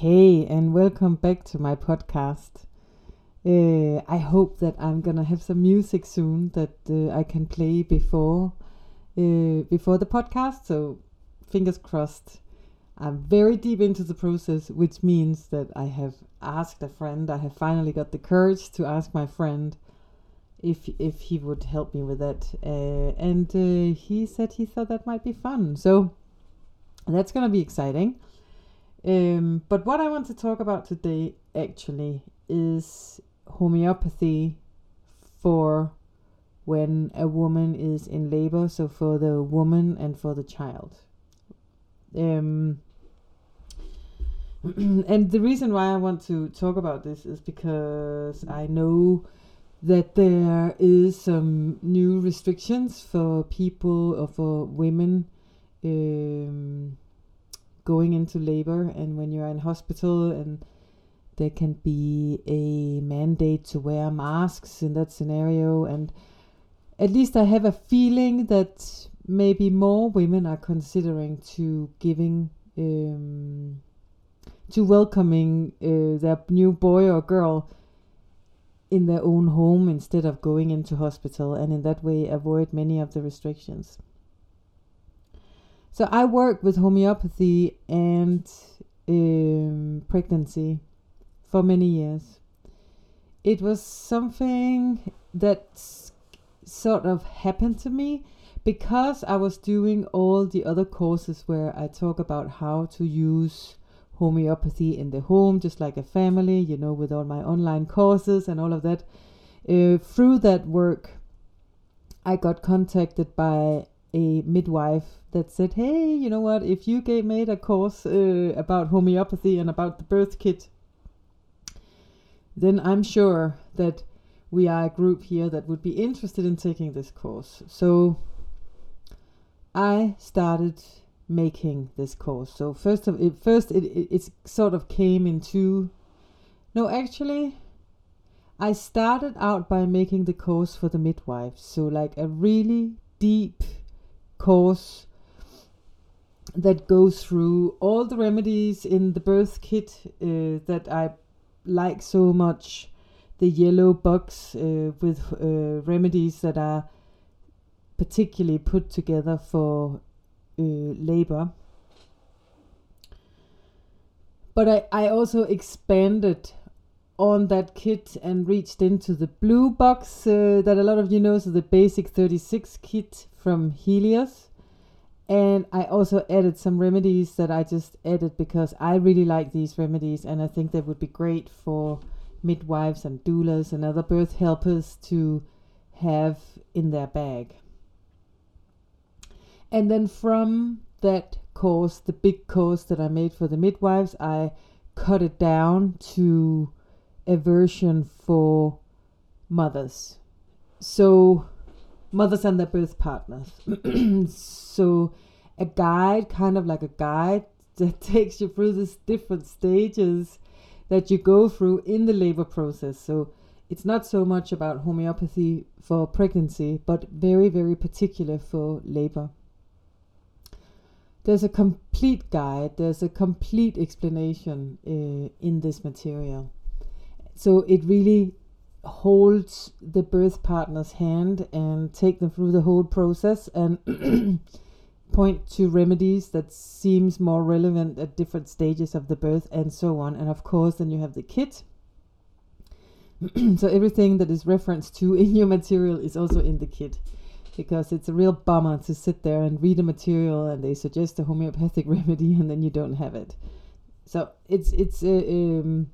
Hey, and welcome back to my podcast. Uh, I hope that I'm gonna have some music soon that uh, I can play before uh, before the podcast. So, fingers crossed. I'm very deep into the process, which means that I have asked a friend. I have finally got the courage to ask my friend if if he would help me with that, uh, and uh, he said he thought that might be fun. So that's gonna be exciting. Um, but what I want to talk about today actually is homeopathy for when a woman is in labor, so for the woman and for the child. Um, and the reason why I want to talk about this is because I know that there is some new restrictions for people or for women um, going into labor and when you're in hospital and there can be a mandate to wear masks in that scenario and at least I have a feeling that maybe more women are considering to giving um, to welcoming uh, their new boy or girl in their own home instead of going into hospital and in that way avoid many of the restrictions. So I work with homeopathy and um, pregnancy for many years. It was something that sort of happened to me because I was doing all the other courses where I talk about how to use homeopathy in the home, just like a family, you know, with all my online courses and all of that. Uh, through that work, I got contacted by a midwife that said, Hey, you know what? If you gave, made a course uh, about homeopathy and about the birth kit, then I'm sure that we are a group here that would be interested in taking this course. So I started making this course. So first of it, first it, it it sort of came into. No, actually, I started out by making the course for the midwives. So like a really deep course that goes through all the remedies in the birth kit uh, that I like so much. The yellow box uh, with uh, remedies that are particularly put together for uh, labor. But I, I also expanded on that kit and reached into the blue box uh, that a lot of you know, so the basic 36 kit from Helios. And I also added some remedies that I just added because I really like these remedies and I think they would be great for midwives and doulas and other birth helpers to have in their bag. And then from that course, the big course that I made for the midwives, I cut it down to a version for mothers. So, mothers and their birth partners. so, a guide, kind of like a guide that takes you through these different stages that you go through in the labor process. So, it's not so much about homeopathy for pregnancy, but very, very particular for labor there's a complete guide, there's a complete explanation uh, in this material. So it really holds the birth partner's hand and take them through the whole process and point to remedies that seems more relevant at different stages of the birth and so on. And of course, then you have the kit. so everything that is referenced to in your material is also in the kit because it's a real bummer to sit there and read a material and they suggest a homeopathic remedy and then you don't have it. So it's it's a um,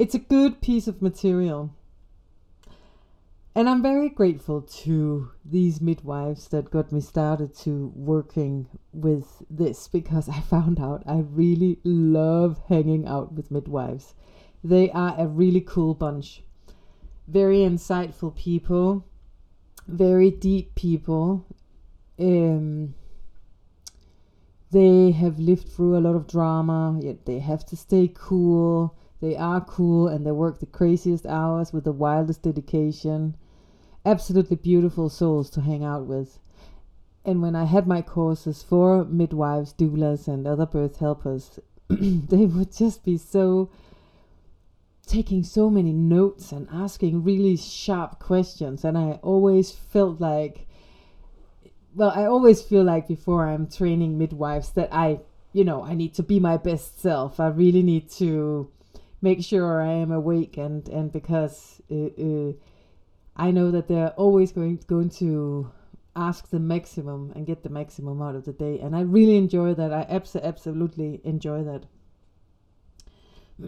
it's a good piece of material. And I'm very grateful to these midwives that got me started to working with this because I found out I really love hanging out with midwives. They are a really cool bunch. Very insightful people very deep people. Um, they have lived through a lot of drama, yet they have to stay cool. They are cool and they work the craziest hours with the wildest dedication. Absolutely beautiful souls to hang out with. And when I had my courses for midwives, doulas, and other birth helpers, they would just be so taking so many notes and asking really sharp questions and i always felt like well i always feel like before i'm training midwives that i you know i need to be my best self i really need to make sure i am awake and and because uh, uh, i know that they're always going going to ask the maximum and get the maximum out of the day and i really enjoy that i abs- absolutely enjoy that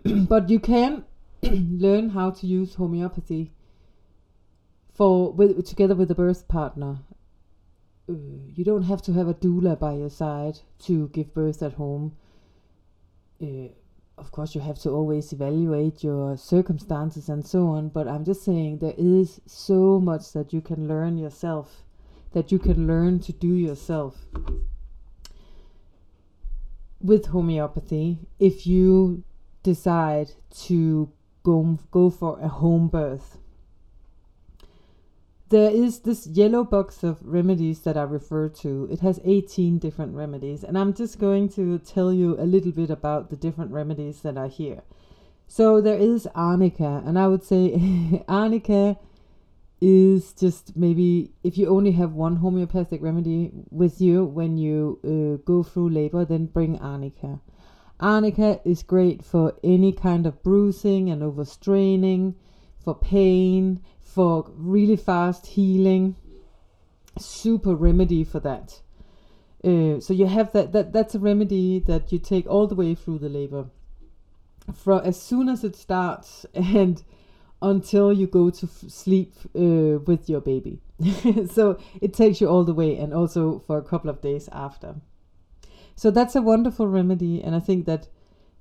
but you can learn how to use homeopathy for with together with a birth partner. Uh, you don't have to have a doula by your side to give birth at home. Uh, of course, you have to always evaluate your circumstances and so on. But I'm just saying there is so much that you can learn yourself, that you can learn to do yourself with homeopathy if you decide to go, go for a home birth. There is this yellow box of remedies that I refer to. It has 18 different remedies, and I'm just going to tell you a little bit about the different remedies that are here. So there is arnica, and I would say arnica is just maybe if you only have one homeopathic remedy with you when you uh, go through labor, then bring arnica. Arnica is great for any kind of bruising and overstraining, for pain, for really fast healing. Super remedy for that. Uh, so you have that, that that's a remedy that you take all the way through the labor. For as soon as it starts and until you go to f- sleep uh, with your baby. so it takes you all the way and also for a couple of days after. So that's a wonderful remedy, and I think that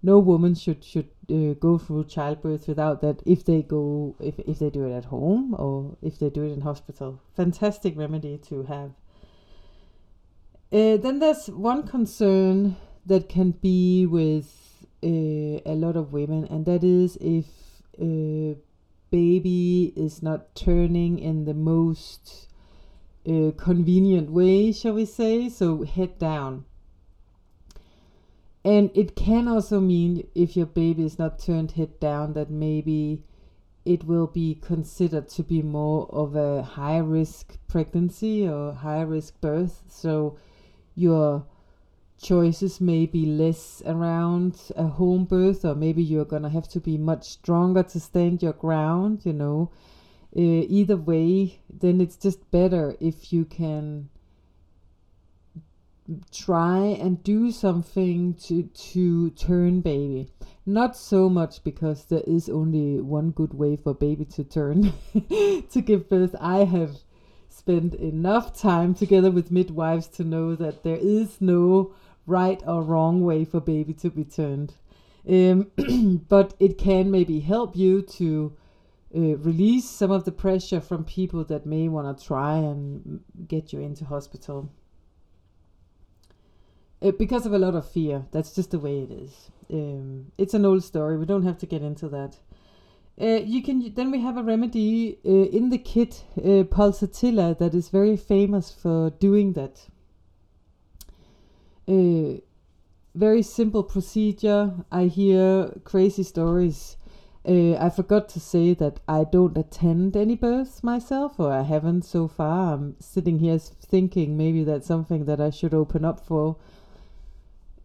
no woman should should uh, go through childbirth without that. If they go, if if they do it at home or if they do it in hospital, fantastic remedy to have. Uh, then there's one concern that can be with uh, a lot of women, and that is if a baby is not turning in the most uh, convenient way, shall we say? So head down. And it can also mean if your baby is not turned head down that maybe it will be considered to be more of a high risk pregnancy or high risk birth. So your choices may be less around a home birth, or maybe you're gonna have to be much stronger to stand your ground, you know. Uh, either way, then it's just better if you can try and do something to to turn baby. Not so much because there is only one good way for baby to turn to give birth. I have spent enough time together with midwives to know that there is no right or wrong way for baby to be turned. Um, but it can maybe help you to uh, release some of the pressure from people that may want to try and get you into hospital uh, because of a lot of fear. That's just the way it is. Um, it's an old story. We don't have to get into that. Uh, you can then we have a remedy uh, in the kit uh, pulsatilla that is very famous for doing that. Uh, very simple procedure. I hear crazy stories. Uh, I forgot to say that I don't attend any births myself, or I haven't so far. I'm sitting here thinking maybe that's something that I should open up for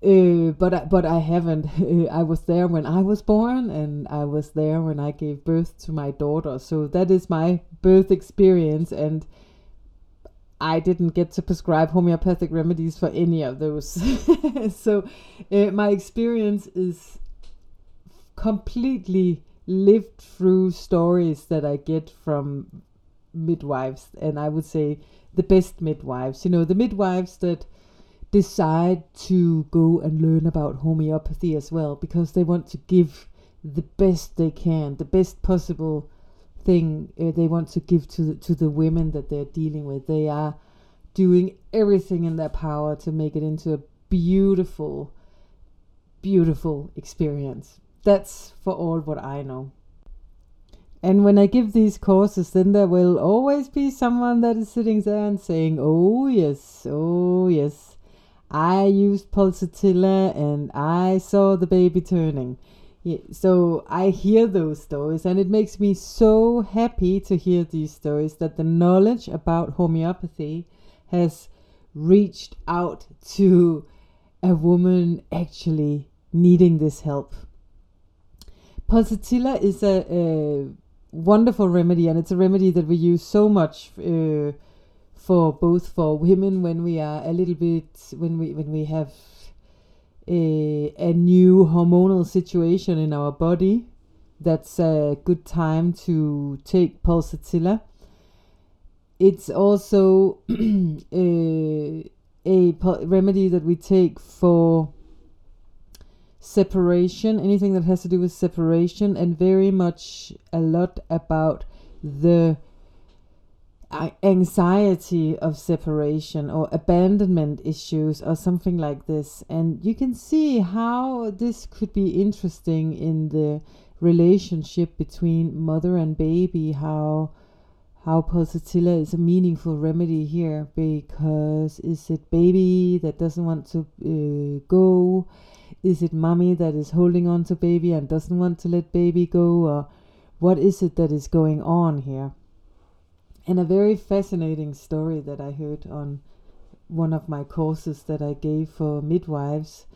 uh, but I, but I haven't. Uh, I was there when I was born, and I was there when I gave birth to my daughter. So that is my birth experience, and I didn't get to prescribe homeopathic remedies for any of those. so uh, my experience is completely lived through stories that I get from midwives, and I would say the best midwives. You know, the midwives that decide to go and learn about homeopathy as well because they want to give the best they can, the best possible thing uh, they want to give to the, to the women that they're dealing with. They are doing everything in their power to make it into a beautiful, beautiful experience. That's for all what I know. And when I give these courses, then there will always be someone that is sitting there and saying, Oh, yes, oh, yes I used pulsatilla and I saw the baby turning. So I hear those stories, and it makes me so happy to hear these stories that the knowledge about homeopathy has reached out to a woman actually needing this help. Pulsatilla is a, a wonderful remedy, and it's a remedy that we use so much uh, for both for women when we are a little bit when we when we have a, a new hormonal situation in our body. That's a good time to take pulsatilla. It's also a, a remedy that we take for separation, anything that has to do with separation, and very much a lot about the anxiety of separation or abandonment issues or something like this. And you can see how this could be interesting in the relationship between mother and baby, how how pulsatilla is a meaningful remedy here. Because is it baby that doesn't want to uh, go? Is it mommy that is holding on to baby and doesn't want to let baby go? Or what is it that is going on here and a very fascinating story that I heard on one of my courses that I gave for midwives.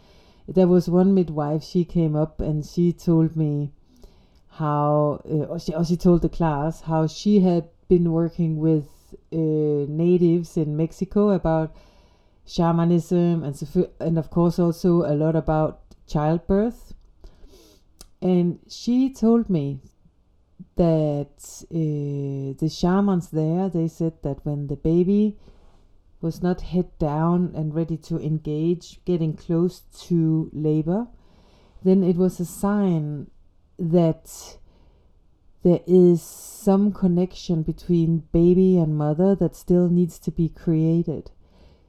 There was one midwife, she came up and she told me how, uh, or, she, or she told the class how she had been working with uh, natives in Mexico about shamanism and, and of course also a lot about childbirth. And she told me that uh, the shamans there they said that when the baby was not head down and ready to engage, getting close to labor, then it was a sign that there is some connection between baby and mother that still needs to be created.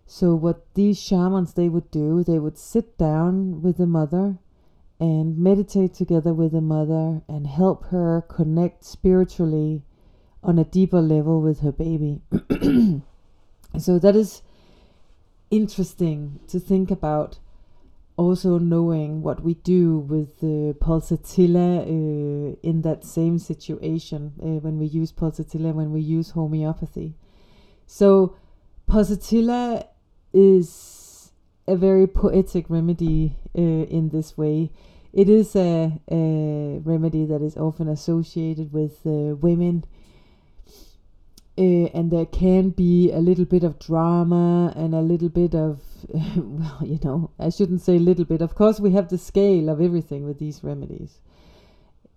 So what these shamans they would do, they would sit down with the mother and meditate together with the mother and help her connect spiritually on a deeper level with her baby. so that is interesting to think about also knowing what we do with the pulsatilla uh, in that same situation uh, when we use pulsatilla when we use homeopathy so pulsatilla is a very poetic remedy uh, in this way it is a, a remedy that is often associated with uh, women. Uh, and there can be a little bit of drama and a little bit of, well, you know, I shouldn't say little bit. Of course, we have the scale of everything with these remedies.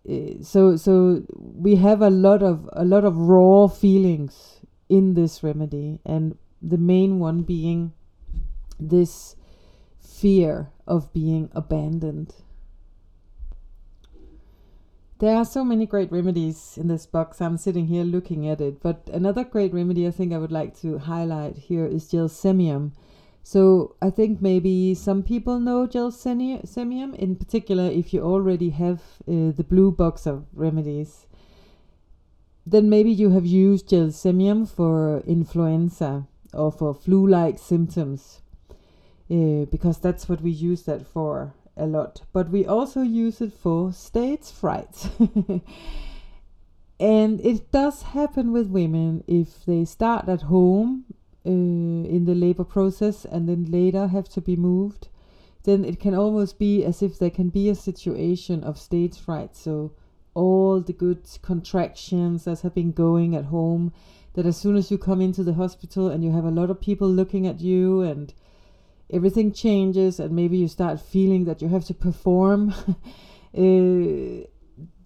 Uh, so, so we have a lot of a lot of raw feelings in this remedy, and the main one being this fear of being abandoned there are so many great remedies in this box. I'm sitting here looking at it. But another great remedy I think I would like to highlight here is gelsemium. So I think maybe some people know gelsemium, in particular if you already have uh, the blue box of remedies. Then maybe you have used gelsemium for influenza or for flu-like symptoms. Uh, because that's what we use that for a lot, but we also use it for stage fright. and it does happen with women if they start at home uh, in the labor process and then later have to be moved, then it can almost be as if there can be a situation of stage fright. So all the good contractions that have been going at home, that as soon as you come into the hospital and you have a lot of people looking at you and everything changes and maybe you start feeling that you have to perform uh,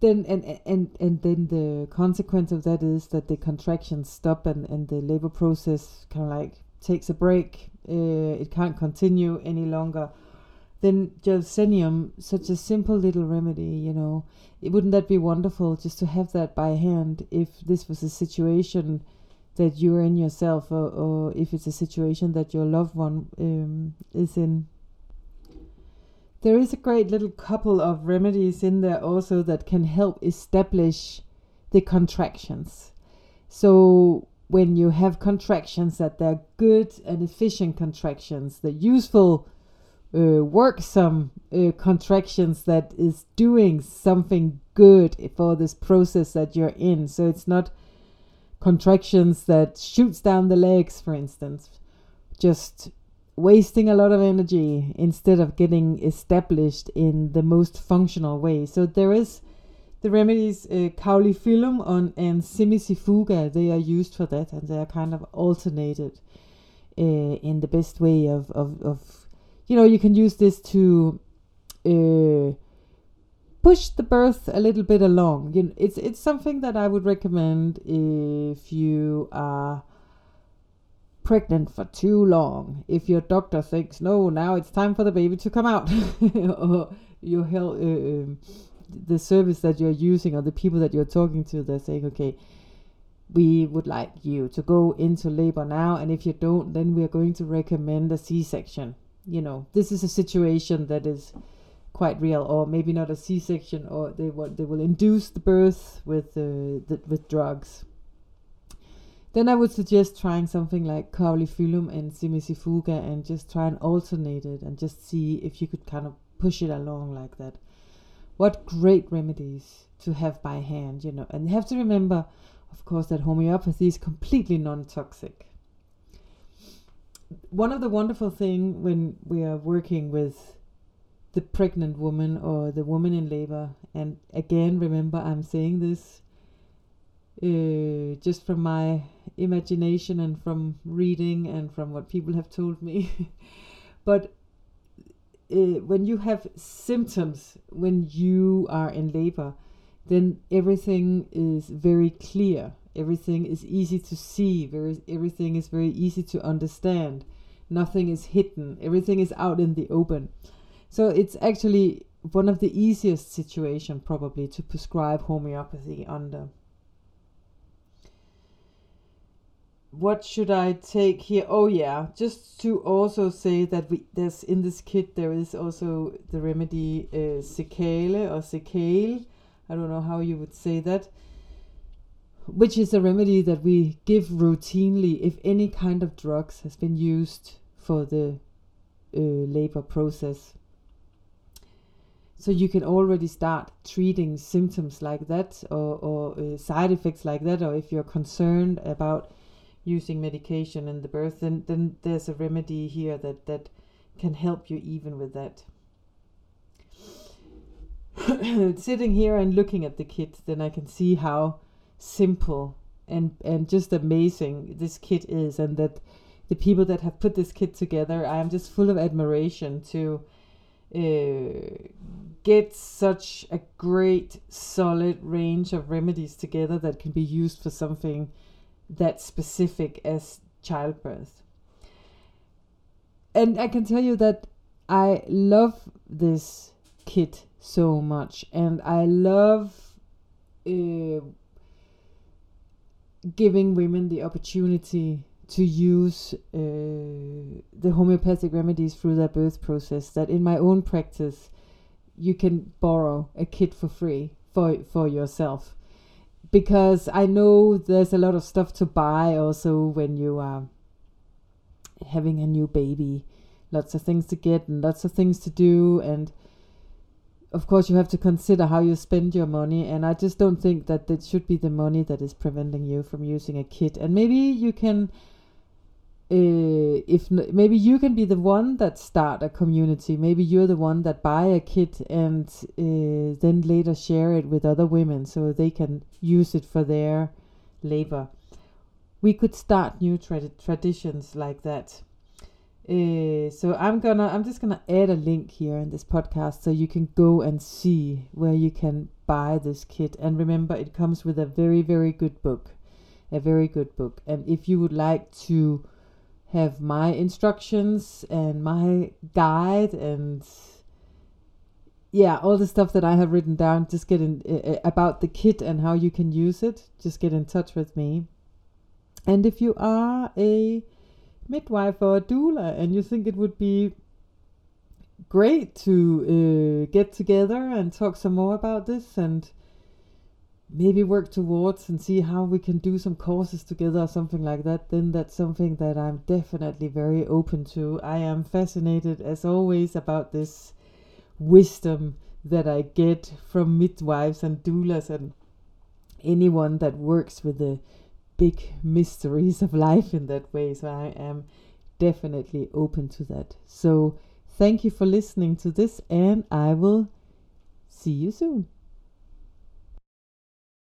then and, and and then the consequence of that is that the contractions stop and and the labor process kind of like takes a break uh, it can't continue any longer. Then gelsemium such a simple little remedy you know it, wouldn't that be wonderful just to have that by hand if this was a situation that you're in yourself or, or if it's a situation that your loved one um, is in there is a great little couple of remedies in there also that can help establish the contractions so when you have contractions that they're good and efficient contractions, the useful, uh, worksome uh, contractions that is doing something good for this process that you're in. So it's not contractions that shoots down the legs, for instance, just wasting a lot of energy instead of getting established in the most functional way. So there is the remedies uh, on and cimicifuga they are used for that and they are kind of alternated uh, in the best way of, of, of you know you can use this to uh, push the birth a little bit along you know, it's it's something that i would recommend if you are pregnant for too long if your doctor thinks no now it's time for the baby to come out or your health uh, um, the service that you're using or the people that you're talking to, they're saying, okay, we would like you to go into labor now, and if you don't, then we are going to recommend a C section. You know, this is a situation that is quite real, or maybe not a C section, or they will they will induce the birth with uh, the, with drugs. Then I would suggest trying something like caulophyllum and cimicifuga and just try and alternate it and just see if you could kind of push it along like that what great remedies to have by hand, you know. And you have to remember, of course, that homeopathy is completely non-toxic. One of the wonderful thing when we are working with the pregnant woman or the woman in labor, and again, remember, I'm saying this uh, just from my imagination and from reading and from what people have told me. but uh, when you have symptoms when you are in labor, then everything is very clear. Everything is easy to see. Very, everything is very easy to understand. Nothing is hidden. Everything is out in the open. So it's actually one of the easiest situation probably to prescribe homeopathy under. what should I take here? Oh yeah, just to also say that we there's in this kit there is also the remedy uh, Secale or Secale. I don't know how you would say that. Which is a remedy that we give routinely if any kind of drugs has been used for the uh, labor process. So you can already start treating symptoms like that or, or uh, side effects like that, or if you're concerned about using medication in the birth, then then there's a remedy here that that can help you even with that. Sitting here and looking at the kit, then I can see how simple and and just amazing this kit is, and that the people that have put this kit together, I am just full of admiration to uh, get such a great solid range of remedies together that can be used for something that specific as childbirth. And I can tell you that I love this kit so much, and I love uh, giving women the opportunity to use uh, the homeopathic remedies through their birth process. That in my own practice, you can borrow a kit for free for for yourself because I know there's a lot of stuff to buy also when you are having a new baby. Lots of things to get and lots of things to do and of course you have to consider how you spend your money and I just don't think that it should be the money that is preventing you from using a kit. And maybe you can uh, if maybe you can be the one that start a community. Maybe you're the one that buy a kit and uh, then later share it with other women so they can use it for their labor. We could start new tra- traditions like that. Uh, so i'm gonna i'm just gonna add a link here in this podcast so you can go and see where you can buy this kit. And remember it comes with a very very good book a very good book. And if you would like to have my instructions and my guide and yeah all the stuff that i have written down just get in uh, about the kit and how you can use it. Just get in touch with me. And if you are a midwife or a doula and you think it would be great to uh, get together and talk some more about this and maybe work towards and see how we can do some courses together or something like that, then that's something that I'm definitely very open to. I am fascinated, as always, about this wisdom that I get from midwives and doulas and anyone that works with the big mysteries of life in that way. So I am definitely open to that. So thank you for listening to this, and I will see you soon.